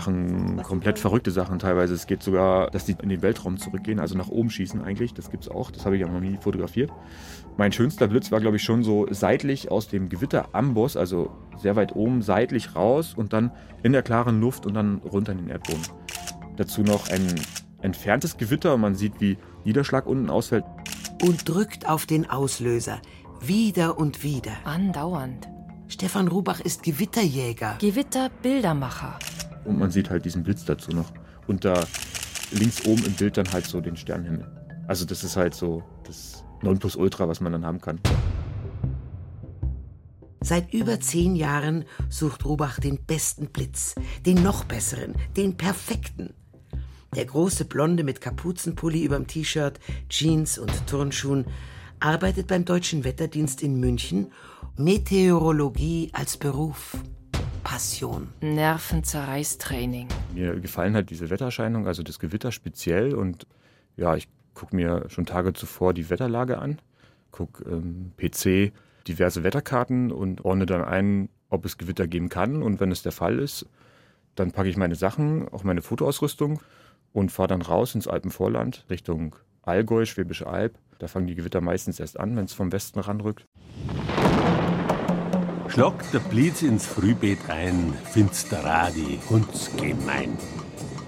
Machen komplett verrückte Sachen teilweise. Es geht sogar, dass die in den Weltraum zurückgehen, also nach oben schießen eigentlich. Das gibt es auch. Das habe ich aber noch nie fotografiert. Mein schönster Blitz war, glaube ich, schon so seitlich aus dem Gewitteramboss, also sehr weit oben, seitlich raus und dann in der klaren Luft und dann runter in den Erdboden. Dazu noch ein entferntes Gewitter und man sieht, wie Niederschlag unten ausfällt. Und drückt auf den Auslöser. Wieder und wieder. Andauernd. Stefan Rubach ist Gewitterjäger. Gewitterbildermacher. Und man sieht halt diesen Blitz dazu noch. Und da links oben im Bild dann halt so den Sternenhimmel. Also das ist halt so das Nonplusultra, was man dann haben kann. Seit über zehn Jahren sucht Rubach den besten Blitz, den noch besseren, den perfekten. Der große Blonde mit Kapuzenpulli überm T-Shirt, Jeans und Turnschuhen arbeitet beim Deutschen Wetterdienst in München. Meteorologie als Beruf. Passion. Nervenzerreißtraining. Mir gefallen halt diese Wetterscheinungen, also das Gewitter speziell. Und ja, ich gucke mir schon Tage zuvor die Wetterlage an, gucke ähm, PC diverse Wetterkarten und ordne dann ein, ob es Gewitter geben kann. Und wenn es der Fall ist, dann packe ich meine Sachen, auch meine Fotoausrüstung und fahre dann raus ins Alpenvorland Richtung Allgäu, Schwäbische Alb. Da fangen die Gewitter meistens erst an, wenn es vom Westen ranrückt. Schlagt der Blitz ins Frühbeet ein, finsteradi, hundsgemein.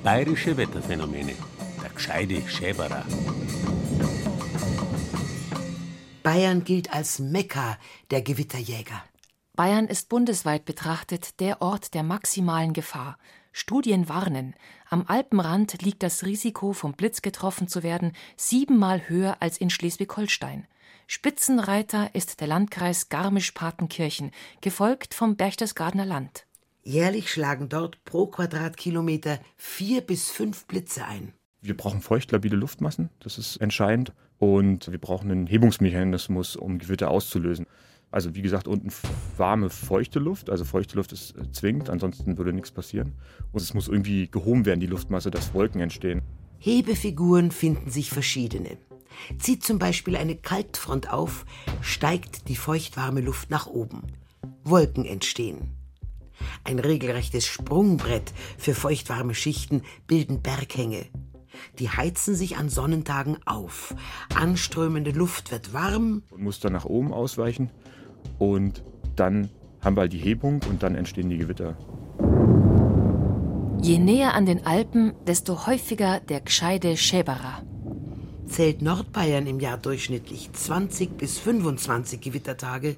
Bayerische Wetterphänomene, der gescheide Schäberer. Bayern gilt als Mekka der Gewitterjäger. Bayern ist bundesweit betrachtet der Ort der maximalen Gefahr. Studien warnen, am Alpenrand liegt das Risiko, vom Blitz getroffen zu werden, siebenmal höher als in Schleswig-Holstein. Spitzenreiter ist der Landkreis Garmisch-Partenkirchen, gefolgt vom Berchtesgadener Land. Jährlich schlagen dort pro Quadratkilometer vier bis fünf Blitze ein. Wir brauchen feuchtlabile Luftmassen, das ist entscheidend. Und wir brauchen einen Hebungsmechanismus, um Gewitter auszulösen. Also wie gesagt, unten warme, feuchte Luft. Also feuchte Luft ist äh, zwingend, ansonsten würde nichts passieren. Und es muss irgendwie gehoben werden, die Luftmasse, dass Wolken entstehen. Hebefiguren finden sich verschiedene. Zieht zum Beispiel eine Kaltfront auf, steigt die feuchtwarme Luft nach oben. Wolken entstehen. Ein regelrechtes Sprungbrett für feuchtwarme Schichten bilden Berghänge. Die heizen sich an Sonnentagen auf. Anströmende Luft wird warm. Und muss dann nach oben ausweichen. Und dann haben wir halt die Hebung und dann entstehen die Gewitter. Je näher an den Alpen, desto häufiger der gescheide Schäberer. Zählt Nordbayern im Jahr durchschnittlich 20 bis 25 Gewittertage,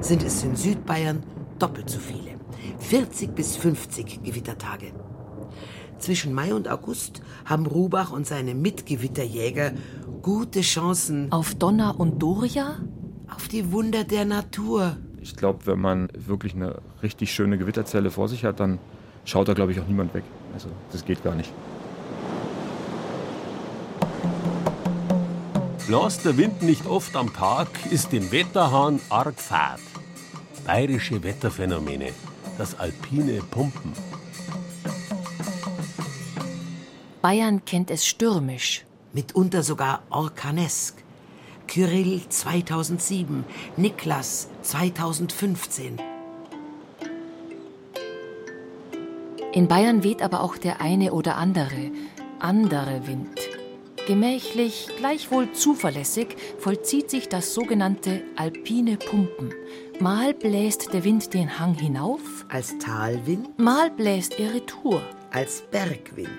sind es in Südbayern doppelt so viele. 40 bis 50 Gewittertage. Zwischen Mai und August haben Rubach und seine Mitgewitterjäger gute Chancen Auf Donner und Doria? auf die Wunder der Natur. Ich glaube, wenn man wirklich eine richtig schöne Gewitterzelle vor sich hat, dann schaut da, glaube ich, auch niemand weg. Also das geht gar nicht. Blas der Wind nicht oft am Tag, ist dem Wetterhahn arg fad. Bayerische Wetterphänomene, das alpine Pumpen. Bayern kennt es stürmisch. mitunter sogar orkanesk. Kyrill 2007, Niklas 2015. In Bayern weht aber auch der eine oder andere, andere Wind. Gemächlich, gleichwohl zuverlässig vollzieht sich das sogenannte alpine Pumpen. Mal bläst der Wind den Hang hinauf, Als Talwind, mal bläst er retour. als Bergwind.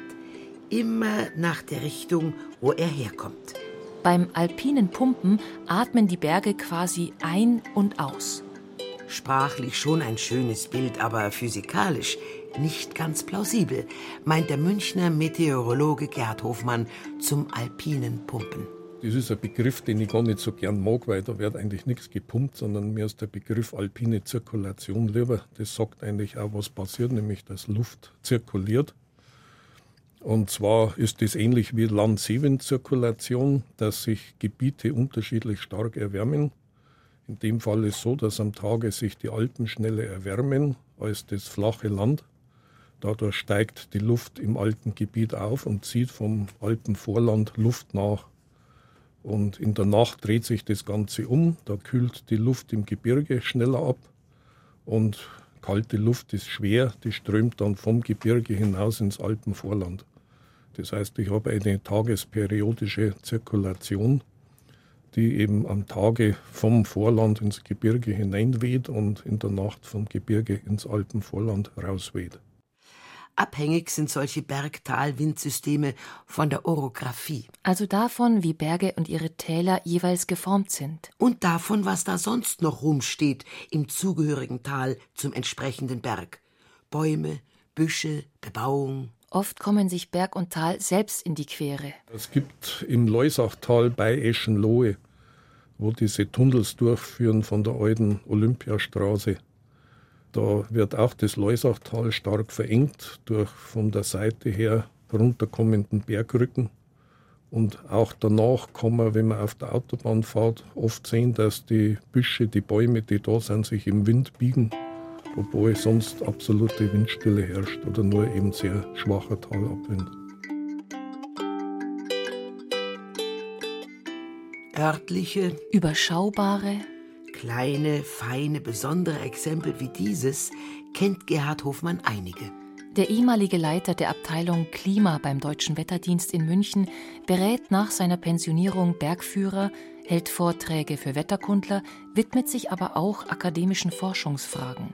Immer nach der Richtung, wo er herkommt. Beim alpinen Pumpen atmen die Berge quasi ein und aus. Sprachlich schon ein schönes Bild, aber physikalisch nicht ganz plausibel, meint der Münchner Meteorologe Gerd Hofmann zum alpinen Pumpen. Das ist ein Begriff, den ich gar nicht so gern mag, weil da wird eigentlich nichts gepumpt, sondern mir ist der Begriff alpine Zirkulation lieber. Das sagt eigentlich auch, was passiert, nämlich dass Luft zirkuliert. Und zwar ist das ähnlich wie Land-Seewind-Zirkulation, dass sich Gebiete unterschiedlich stark erwärmen. In dem Fall ist es so, dass am Tage sich die Alpen schneller erwärmen als das flache Land. Dadurch steigt die Luft im Alpengebiet auf und zieht vom Alpenvorland Luft nach. Und in der Nacht dreht sich das Ganze um. Da kühlt die Luft im Gebirge schneller ab. Und kalte Luft ist schwer, die strömt dann vom Gebirge hinaus ins Alpenvorland. Das heißt, ich habe eine tagesperiodische Zirkulation die eben am Tage vom Vorland ins Gebirge hineinweht und in der Nacht vom Gebirge ins Alpenvorland rausweht. Abhängig sind solche Berg-Tal-Windsysteme von der Orographie. Also davon, wie Berge und ihre Täler jeweils geformt sind. Und davon, was da sonst noch rumsteht im zugehörigen Tal zum entsprechenden Berg. Bäume, Büsche, Bebauung. Oft kommen sich Berg und Tal selbst in die Quere. Es gibt im Leusachtal bei Eschenlohe, wo diese Tunnels durchführen von der alten Olympiastraße. Da wird auch das Leusachtal stark verengt durch von der Seite her runterkommenden Bergrücken. Und auch danach kann man, wenn man auf der Autobahn fährt, oft sehen, dass die Büsche, die Bäume, die da sind, sich im Wind biegen obwohl sonst absolute Windstille herrscht oder nur eben sehr schwacher Talabwind. Örtliche, überschaubare, kleine, feine, besondere Exempel wie dieses kennt Gerhard Hofmann einige. Der ehemalige Leiter der Abteilung Klima beim Deutschen Wetterdienst in München berät nach seiner Pensionierung Bergführer, hält Vorträge für Wetterkundler, widmet sich aber auch akademischen Forschungsfragen.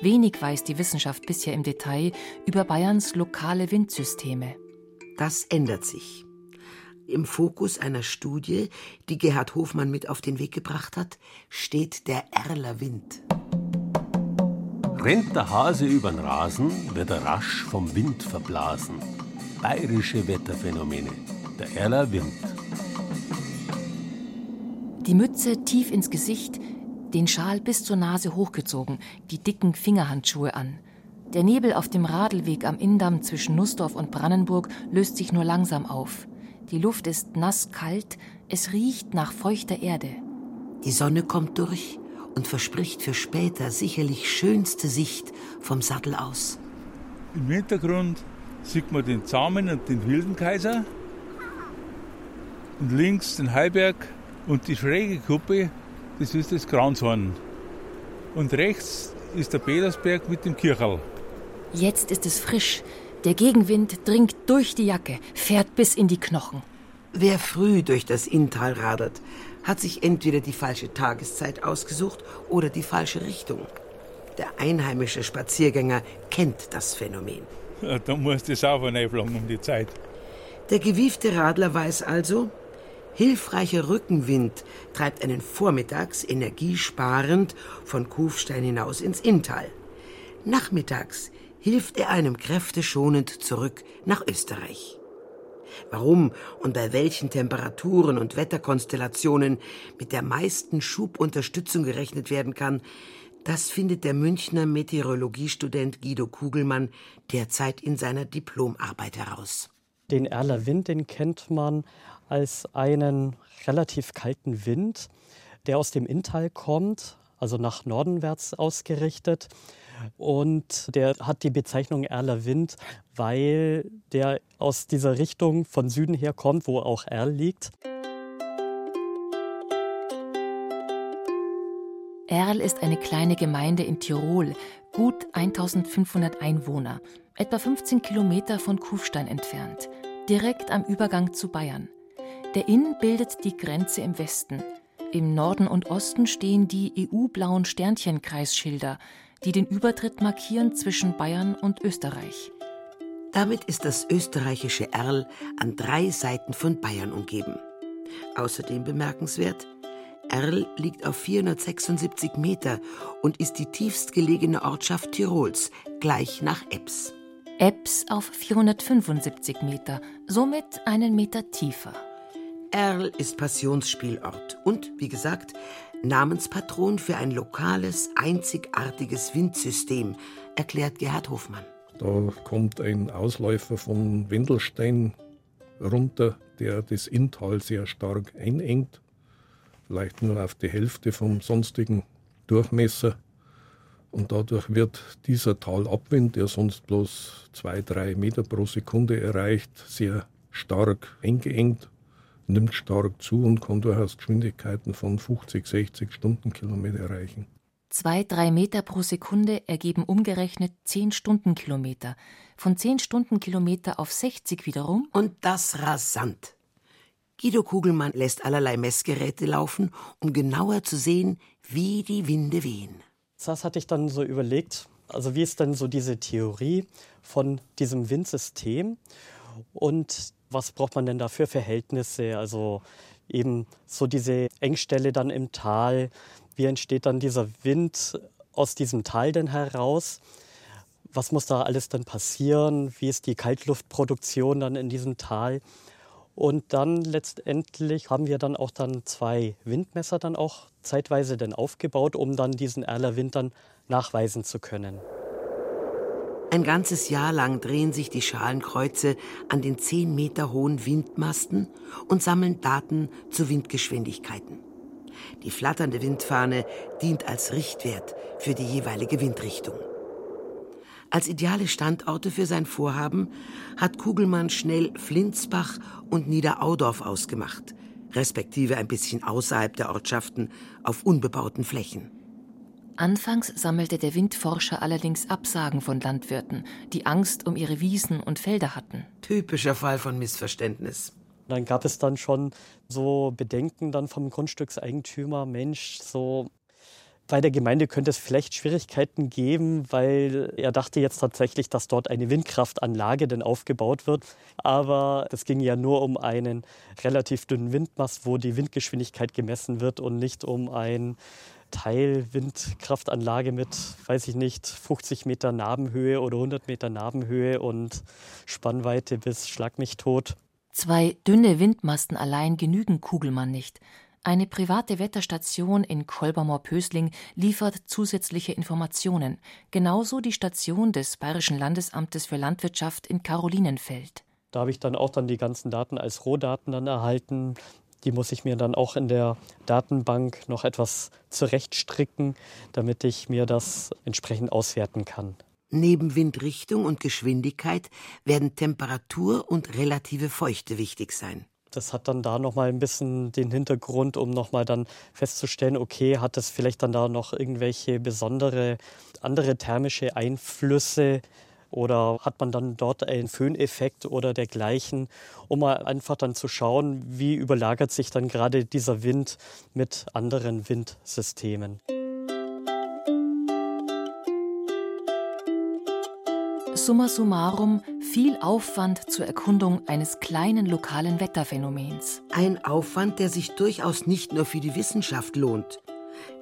Wenig weiß die Wissenschaft bisher im Detail über Bayerns lokale Windsysteme. Das ändert sich. Im Fokus einer Studie, die Gerhard Hofmann mit auf den Weg gebracht hat, steht der Erler Wind. Rennt der Hase übern Rasen, wird er rasch vom Wind verblasen. Bayerische Wetterphänomene. Der Erler Wind. Die Mütze tief ins Gesicht, den Schal bis zur Nase hochgezogen, die dicken Fingerhandschuhe an. Der Nebel auf dem Radlweg am Inndamm zwischen Nussdorf und Brandenburg löst sich nur langsam auf. Die Luft ist nass kalt, es riecht nach feuchter Erde. Die Sonne kommt durch und verspricht für später sicherlich schönste Sicht vom Sattel aus. Im Hintergrund sieht man den Zahmen und den Wildenkaiser und links den Heiberg und die schräge Kuppe das ist das Kranzhorn. Und rechts ist der Petersberg mit dem Kirchal. Jetzt ist es frisch. Der Gegenwind dringt durch die Jacke, fährt bis in die Knochen. Wer früh durch das Inntal radert, hat sich entweder die falsche Tageszeit ausgesucht oder die falsche Richtung. Der einheimische Spaziergänger kennt das Phänomen. Ja, da muss die Sau um die Zeit. Der gewiefte Radler weiß also, Hilfreicher Rückenwind treibt einen vormittags energiesparend von Kufstein hinaus ins Inntal. Nachmittags hilft er einem kräfteschonend zurück nach Österreich. Warum und bei welchen Temperaturen und Wetterkonstellationen mit der meisten Schubunterstützung gerechnet werden kann, das findet der Münchner Meteorologiestudent Guido Kugelmann derzeit in seiner Diplomarbeit heraus. Den Erler Wind, den kennt man als einen relativ kalten Wind, der aus dem Inntal kommt, also nach Nordenwärts ausgerichtet. Und der hat die Bezeichnung Erler Wind, weil der aus dieser Richtung von Süden her kommt, wo auch Erl liegt. Erl ist eine kleine Gemeinde in Tirol, gut 1500 Einwohner, etwa 15 Kilometer von Kufstein entfernt, direkt am Übergang zu Bayern. Der Inn bildet die Grenze im Westen. Im Norden und Osten stehen die EU-blauen Sternchenkreisschilder, die den Übertritt markieren zwischen Bayern und Österreich. Damit ist das österreichische Erl an drei Seiten von Bayern umgeben. Außerdem bemerkenswert, Erl liegt auf 476 Meter und ist die tiefstgelegene Ortschaft Tirols, gleich nach Ebbs. Ebbs auf 475 Meter, somit einen Meter tiefer. Erl ist Passionsspielort und, wie gesagt, Namenspatron für ein lokales, einzigartiges Windsystem, erklärt Gerhard Hofmann. Da kommt ein Ausläufer von Wendelstein runter, der das Inntal sehr stark einengt. vielleicht nur auf die Hälfte vom sonstigen Durchmesser. Und dadurch wird dieser Talabwind, der sonst bloß zwei, drei Meter pro Sekunde erreicht, sehr stark eingeengt, nimmt stark zu und kann durchaus Geschwindigkeiten von 50, 60 Stundenkilometer erreichen. Zwei, drei Meter pro Sekunde ergeben umgerechnet zehn Stundenkilometer. Von zehn Stundenkilometer auf 60 wiederum. Und das rasant. Guido Kugelmann lässt allerlei Messgeräte laufen, um genauer zu sehen, wie die Winde wehen. Das hatte ich dann so überlegt, also wie ist denn so diese Theorie von diesem Windsystem und was braucht man denn da für Verhältnisse? Also eben so diese Engstelle dann im Tal, wie entsteht dann dieser Wind aus diesem Tal denn heraus? Was muss da alles dann passieren? Wie ist die Kaltluftproduktion dann in diesem Tal? Und dann letztendlich haben wir dann auch dann zwei Windmesser dann auch zeitweise dann aufgebaut, um dann diesen Erler Wind dann nachweisen zu können. Ein ganzes Jahr lang drehen sich die Schalenkreuze an den zehn Meter hohen Windmasten und sammeln Daten zu Windgeschwindigkeiten. Die flatternde Windfahne dient als Richtwert für die jeweilige Windrichtung. Als ideale Standorte für sein Vorhaben hat Kugelmann schnell Flinsbach und Niederaudorf ausgemacht, respektive ein bisschen außerhalb der Ortschaften auf unbebauten Flächen. Anfangs sammelte der Windforscher allerdings Absagen von Landwirten, die Angst um ihre Wiesen und Felder hatten. Typischer Fall von Missverständnis. Dann gab es dann schon so Bedenken dann vom Grundstückseigentümer, Mensch, so bei der Gemeinde könnte es vielleicht Schwierigkeiten geben, weil er dachte jetzt tatsächlich, dass dort eine Windkraftanlage denn aufgebaut wird. Aber es ging ja nur um einen relativ dünnen Windmast, wo die Windgeschwindigkeit gemessen wird und nicht um ein Teilwindkraftanlage mit, weiß ich nicht, 50 Meter Nabenhöhe oder 100 Meter Nabenhöhe und Spannweite bis Schlag mich tot. Zwei dünne Windmasten allein genügen Kugelmann nicht. Eine private Wetterstation in Kolbermoor-Pösling liefert zusätzliche Informationen, genauso die Station des Bayerischen Landesamtes für Landwirtschaft in Carolinenfeld. Da habe ich dann auch dann die ganzen Daten als Rohdaten dann erhalten. Die muss ich mir dann auch in der Datenbank noch etwas zurechtstricken, damit ich mir das entsprechend auswerten kann. Neben Windrichtung und Geschwindigkeit werden Temperatur und relative Feuchte wichtig sein das hat dann da nochmal ein bisschen den Hintergrund, um nochmal dann festzustellen, okay, hat das vielleicht dann da noch irgendwelche besondere andere thermische Einflüsse oder hat man dann dort einen Föhneffekt oder dergleichen, um mal einfach dann zu schauen, wie überlagert sich dann gerade dieser Wind mit anderen Windsystemen. Summa summarum viel Aufwand zur Erkundung eines kleinen lokalen Wetterphänomens. Ein Aufwand, der sich durchaus nicht nur für die Wissenschaft lohnt.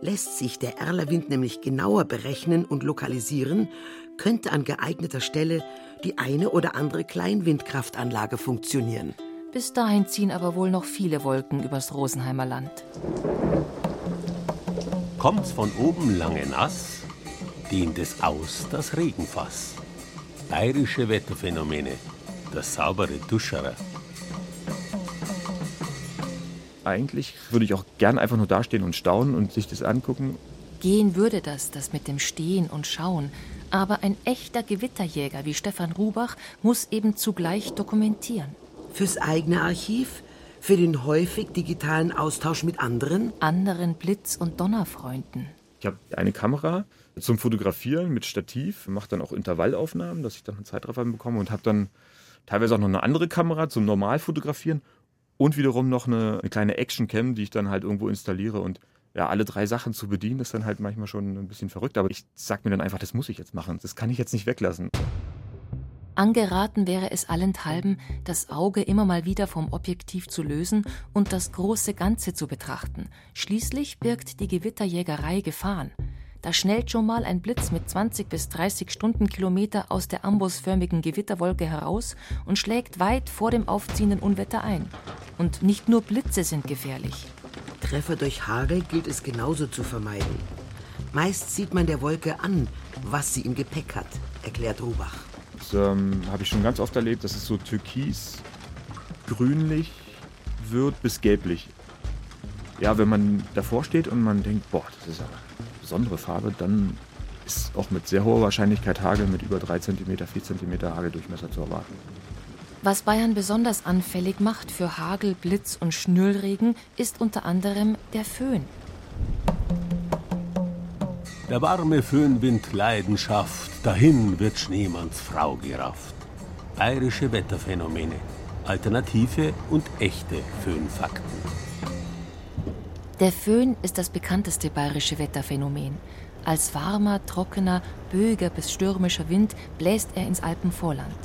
Lässt sich der Erlerwind nämlich genauer berechnen und lokalisieren, könnte an geeigneter Stelle die eine oder andere Kleinwindkraftanlage funktionieren. Bis dahin ziehen aber wohl noch viele Wolken übers Rosenheimer Land. Kommt's von oben lange nass, dehnt es aus das Regenfass. Bayerische Wetterphänomene. Der saubere Duscherer. Eigentlich würde ich auch gern einfach nur dastehen und staunen und sich das angucken. Gehen würde das, das mit dem Stehen und Schauen. Aber ein echter Gewitterjäger wie Stefan Rubach muss eben zugleich dokumentieren. Fürs eigene Archiv? Für den häufig digitalen Austausch mit anderen? Anderen Blitz- und Donnerfreunden. Ich habe eine Kamera zum Fotografieren mit Stativ, mache dann auch Intervallaufnahmen, dass ich dann einen Zeitraffer bekomme und habe dann teilweise auch noch eine andere Kamera zum Normalfotografieren und wiederum noch eine, eine kleine Actioncam, die ich dann halt irgendwo installiere und ja, alle drei Sachen zu bedienen, ist dann halt manchmal schon ein bisschen verrückt. Aber ich sag mir dann einfach, das muss ich jetzt machen. Das kann ich jetzt nicht weglassen. Angeraten wäre es allenthalben, das Auge immer mal wieder vom Objektiv zu lösen und das große Ganze zu betrachten. Schließlich birgt die Gewitterjägerei Gefahren. Da schnellt schon mal ein Blitz mit 20 bis 30 Stundenkilometer aus der ambusförmigen Gewitterwolke heraus und schlägt weit vor dem aufziehenden Unwetter ein. Und nicht nur Blitze sind gefährlich. Treffer durch Hagel gilt es genauso zu vermeiden. Meist sieht man der Wolke an, was sie im Gepäck hat, erklärt Rubach. Das ähm, habe ich schon ganz oft erlebt, dass es so türkis, grünlich wird bis gelblich. ja, wenn man davor steht und man denkt, boah, das ist eine besondere Farbe, dann ist auch mit sehr hoher Wahrscheinlichkeit Hagel mit über 3 cm, 4 cm Hageldurchmesser zu erwarten. Was Bayern besonders anfällig macht für Hagel, Blitz und Schnüllregen, ist unter anderem der Föhn. Der warme Föhnwind Leidenschaft, dahin wird Schneemanns Frau gerafft. Bayerische Wetterphänomene, alternative und echte Föhnfakten. Der Föhn ist das bekannteste bayerische Wetterphänomen. Als warmer, trockener, böiger bis stürmischer Wind bläst er ins Alpenvorland.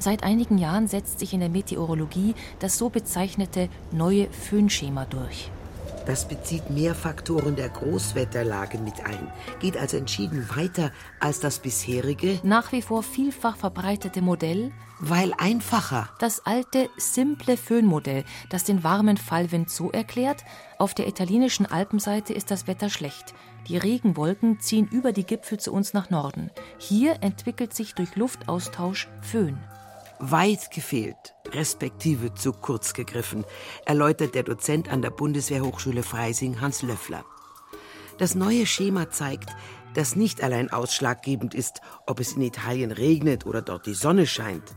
Seit einigen Jahren setzt sich in der Meteorologie das so bezeichnete neue Föhnschema durch. Das bezieht mehr Faktoren der Großwetterlage mit ein, geht also entschieden weiter als das bisherige, Nach wie vor vielfach verbreitete Modell, weil einfacher. das alte, simple Föhnmodell, das den warmen Fallwind so erklärt, auf der italienischen Alpenseite ist das Wetter schlecht. Die Regenwolken ziehen über die Gipfel zu uns nach Norden. Hier entwickelt sich durch Luftaustausch Föhn. Weit gefehlt, respektive zu kurz gegriffen, erläutert der Dozent an der Bundeswehrhochschule Freising Hans Löffler. Das neue Schema zeigt, dass nicht allein ausschlaggebend ist, ob es in Italien regnet oder dort die Sonne scheint.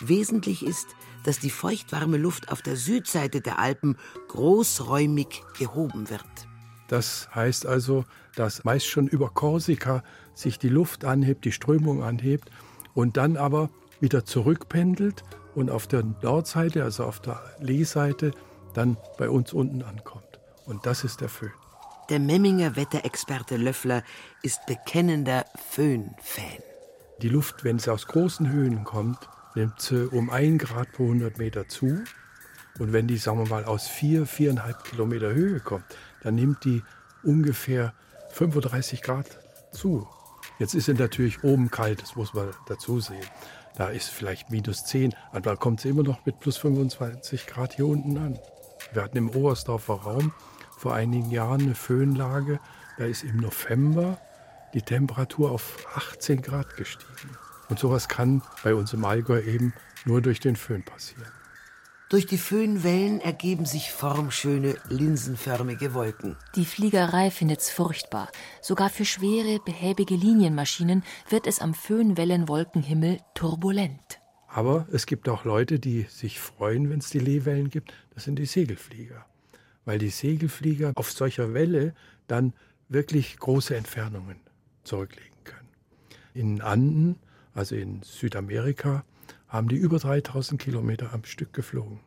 Wesentlich ist, dass die feuchtwarme Luft auf der Südseite der Alpen großräumig gehoben wird. Das heißt also, dass meist schon über Korsika sich die Luft anhebt, die Strömung anhebt und dann aber wieder zurückpendelt und auf der Nordseite, also auf der Leeseite, dann bei uns unten ankommt. Und das ist der Föhn. Der Memminger Wetterexperte Löffler ist bekennender Föhn-Fan. Die Luft, wenn sie aus großen Höhen kommt, nimmt sie um ein Grad pro 100 Meter zu. Und wenn die, sagen wir mal, aus vier, viereinhalb Kilometer Höhe kommt, dann nimmt die ungefähr 35 Grad zu. Jetzt ist sie natürlich oben kalt, das muss man dazu sehen. Da ist vielleicht minus 10, aber da kommt sie immer noch mit plus 25 Grad hier unten an. Wir hatten im Oberstdorfer Raum vor einigen Jahren eine Föhnlage. Da ist im November die Temperatur auf 18 Grad gestiegen. Und sowas kann bei uns im Allgäu eben nur durch den Föhn passieren. Durch die Föhnwellen ergeben sich formschöne, linsenförmige Wolken. Die Fliegerei findet's furchtbar. Sogar für schwere, behäbige Linienmaschinen wird es am Föhnwellenwolkenhimmel turbulent. Aber es gibt auch Leute, die sich freuen, wenn es die Lehwellen gibt. Das sind die Segelflieger. Weil die Segelflieger auf solcher Welle dann wirklich große Entfernungen zurücklegen können. In Anden, also in Südamerika, haben die über 3000 Kilometer am Stück geflogen.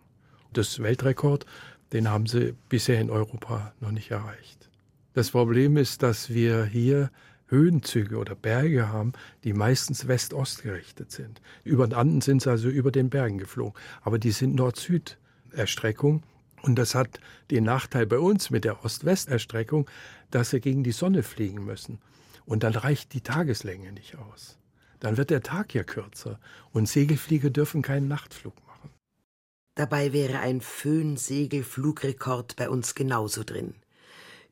Das Weltrekord, den haben sie bisher in Europa noch nicht erreicht. Das Problem ist, dass wir hier Höhenzüge oder Berge haben, die meistens West-Ost gerichtet sind. Über den Anden sind sie also über den Bergen geflogen, aber die sind Nord-Süd-Erstreckung. Und das hat den Nachteil bei uns mit der Ost-West-Erstreckung, dass sie gegen die Sonne fliegen müssen. Und dann reicht die Tageslänge nicht aus. Dann wird der Tag ja kürzer und Segelflieger dürfen keinen Nachtflug machen. Dabei wäre ein Föhn-Segelflugrekord bei uns genauso drin.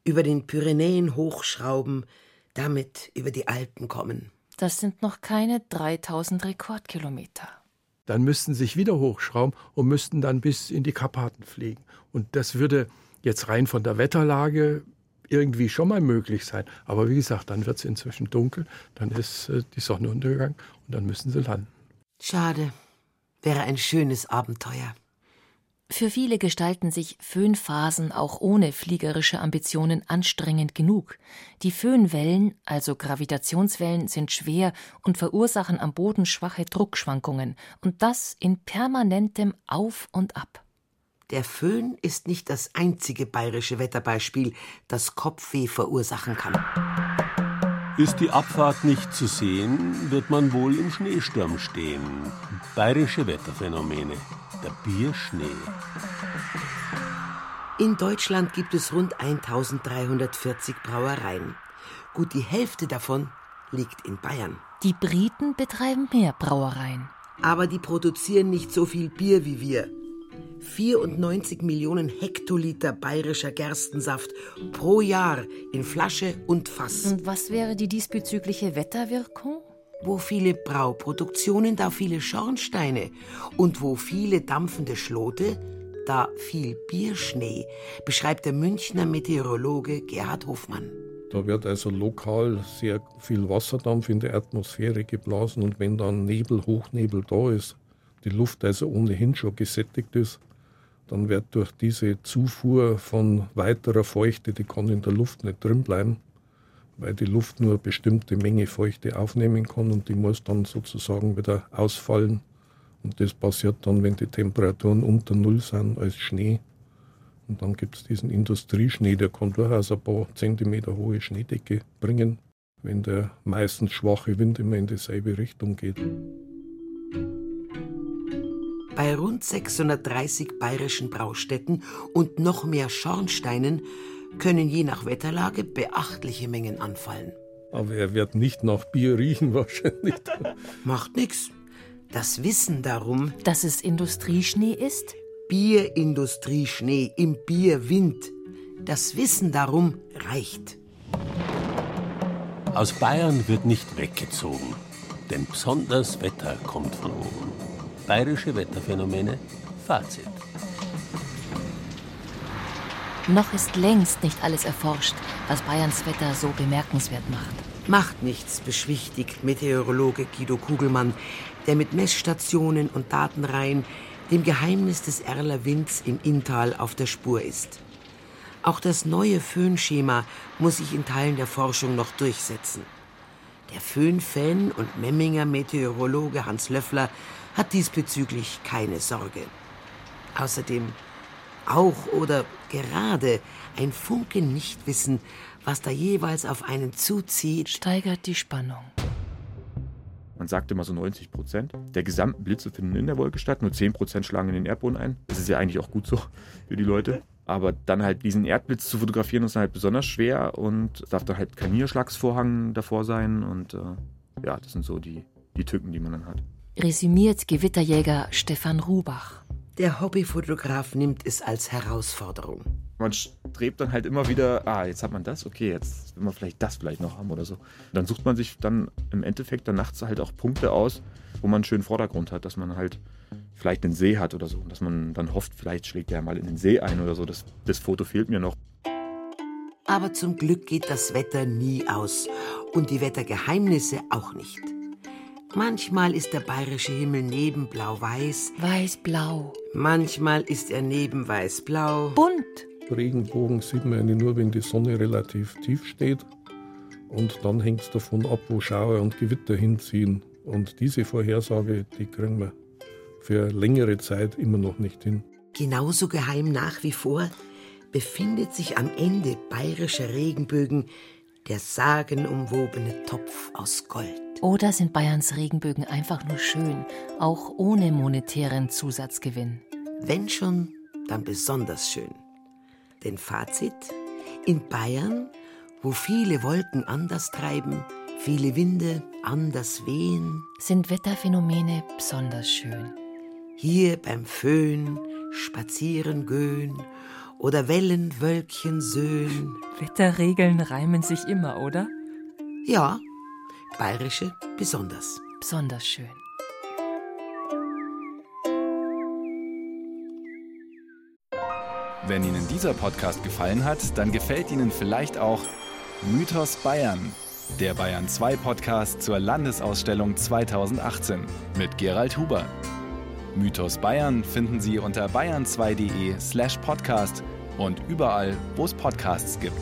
Über den Pyrenäen hochschrauben, damit über die Alpen kommen. Das sind noch keine 3000 Rekordkilometer. Dann müssten sie sich wieder hochschrauben und müssten dann bis in die Karpaten fliegen. Und das würde jetzt rein von der Wetterlage irgendwie schon mal möglich sein. Aber wie gesagt, dann wird es inzwischen dunkel, dann ist äh, die Sonne untergegangen und dann müssen sie landen. Schade. Wäre ein schönes Abenteuer. Für viele gestalten sich Föhnphasen auch ohne fliegerische Ambitionen anstrengend genug. Die Föhnwellen, also Gravitationswellen, sind schwer und verursachen am Boden schwache Druckschwankungen. Und das in permanentem Auf und Ab. Der Föhn ist nicht das einzige bayerische Wetterbeispiel, das Kopfweh verursachen kann. Ist die Abfahrt nicht zu sehen, wird man wohl im Schneesturm stehen. Bayerische Wetterphänomene. Der Bierschnee. In Deutschland gibt es rund 1340 Brauereien. Gut die Hälfte davon liegt in Bayern. Die Briten betreiben mehr Brauereien. Aber die produzieren nicht so viel Bier wie wir. 94 Millionen Hektoliter bayerischer Gerstensaft pro Jahr in Flasche und Fass. Und was wäre die diesbezügliche Wetterwirkung? Wo viele Brauproduktionen, da viele Schornsteine. Und wo viele dampfende Schlote, da viel Bierschnee, beschreibt der Münchner Meteorologe Gerhard Hofmann. Da wird also lokal sehr viel Wasserdampf in die Atmosphäre geblasen und wenn dann Nebel, Hochnebel da ist, die Luft also ohnehin schon gesättigt ist, dann wird durch diese Zufuhr von weiterer Feuchte, die kann in der Luft nicht drin bleiben, weil die Luft nur eine bestimmte Menge Feuchte aufnehmen kann und die muss dann sozusagen wieder ausfallen. Und das passiert dann, wenn die Temperaturen unter Null sind als Schnee. Und dann gibt es diesen Industrieschnee, der kann durchaus ein paar Zentimeter hohe Schneedecke bringen, wenn der meistens schwache Wind immer in dieselbe Richtung geht. Bei rund 630 bayerischen Braustätten und noch mehr Schornsteinen können je nach Wetterlage beachtliche Mengen anfallen. Aber er wird nicht nach Bier riechen wahrscheinlich. Macht nichts. Das Wissen darum, dass es Industrieschnee ist, Bierindustrieschnee im Bierwind. Das Wissen darum reicht. Aus Bayern wird nicht weggezogen, denn besonders Wetter kommt von oben. Bayerische Wetterphänomene, Fazit. Noch ist längst nicht alles erforscht, was Bayerns Wetter so bemerkenswert macht. Macht nichts, beschwichtigt Meteorologe Guido Kugelmann, der mit Messstationen und Datenreihen dem Geheimnis des Erler Winds im Inntal auf der Spur ist. Auch das neue Föhnschema muss sich in Teilen der Forschung noch durchsetzen. Der Föhn-Fan und Memminger Meteorologe Hans Löffler hat diesbezüglich keine Sorge. Außerdem auch oder gerade ein Funke Nichtwissen, was da jeweils auf einen zuzieht, steigert die Spannung. Man sagt immer so 90 Prozent der gesamten Blitze finden in der Wolke statt, nur 10 Prozent schlagen in den Erdboden ein. Das ist ja eigentlich auch gut so für die Leute. Aber dann halt diesen Erdblitz zu fotografieren, ist halt besonders schwer und es darf dann halt kein Niederschlagsvorhang davor sein. Und äh, ja, das sind so die, die Tücken, die man dann hat. Resümiert Gewitterjäger Stefan Rubach. Der Hobbyfotograf nimmt es als Herausforderung. Man strebt dann halt immer wieder, ah, jetzt hat man das, okay, jetzt will man vielleicht das vielleicht noch haben oder so. Dann sucht man sich dann im Endeffekt dann nachts halt auch Punkte aus, wo man einen schönen Vordergrund hat, dass man halt vielleicht einen See hat oder so. Dass man dann hofft, vielleicht schlägt der mal in den See ein oder so. Das, das Foto fehlt mir noch. Aber zum Glück geht das Wetter nie aus und die Wettergeheimnisse auch nicht. Manchmal ist der bayerische Himmel neben blau-weiß. Weiß-blau. Manchmal ist er neben weiß-blau. Bunt. Regenbogen sieht man eigentlich nur, wenn die Sonne relativ tief steht. Und dann hängt es davon ab, wo Schauer und Gewitter hinziehen. Und diese Vorhersage, die kriegen wir für längere Zeit immer noch nicht hin. Genauso geheim nach wie vor befindet sich am Ende bayerischer Regenbögen der sagenumwobene Topf aus Gold. Oder sind Bayerns Regenbögen einfach nur schön, auch ohne monetären Zusatzgewinn? Wenn schon, dann besonders schön. Denn Fazit: In Bayern, wo viele Wolken anders treiben, viele Winde anders wehen, sind Wetterphänomene besonders schön. Hier beim Föhn, spazieren gehen oder Wellenwölkchen söhn. Wetterregeln reimen sich immer, oder? Ja, bayerische besonders. Besonders schön. Wenn Ihnen dieser Podcast gefallen hat, dann gefällt Ihnen vielleicht auch Mythos Bayern, der Bayern 2 Podcast zur Landesausstellung 2018 mit Gerald Huber. Mythos Bayern finden Sie unter bayern2.de slash podcast und überall, wo es Podcasts gibt.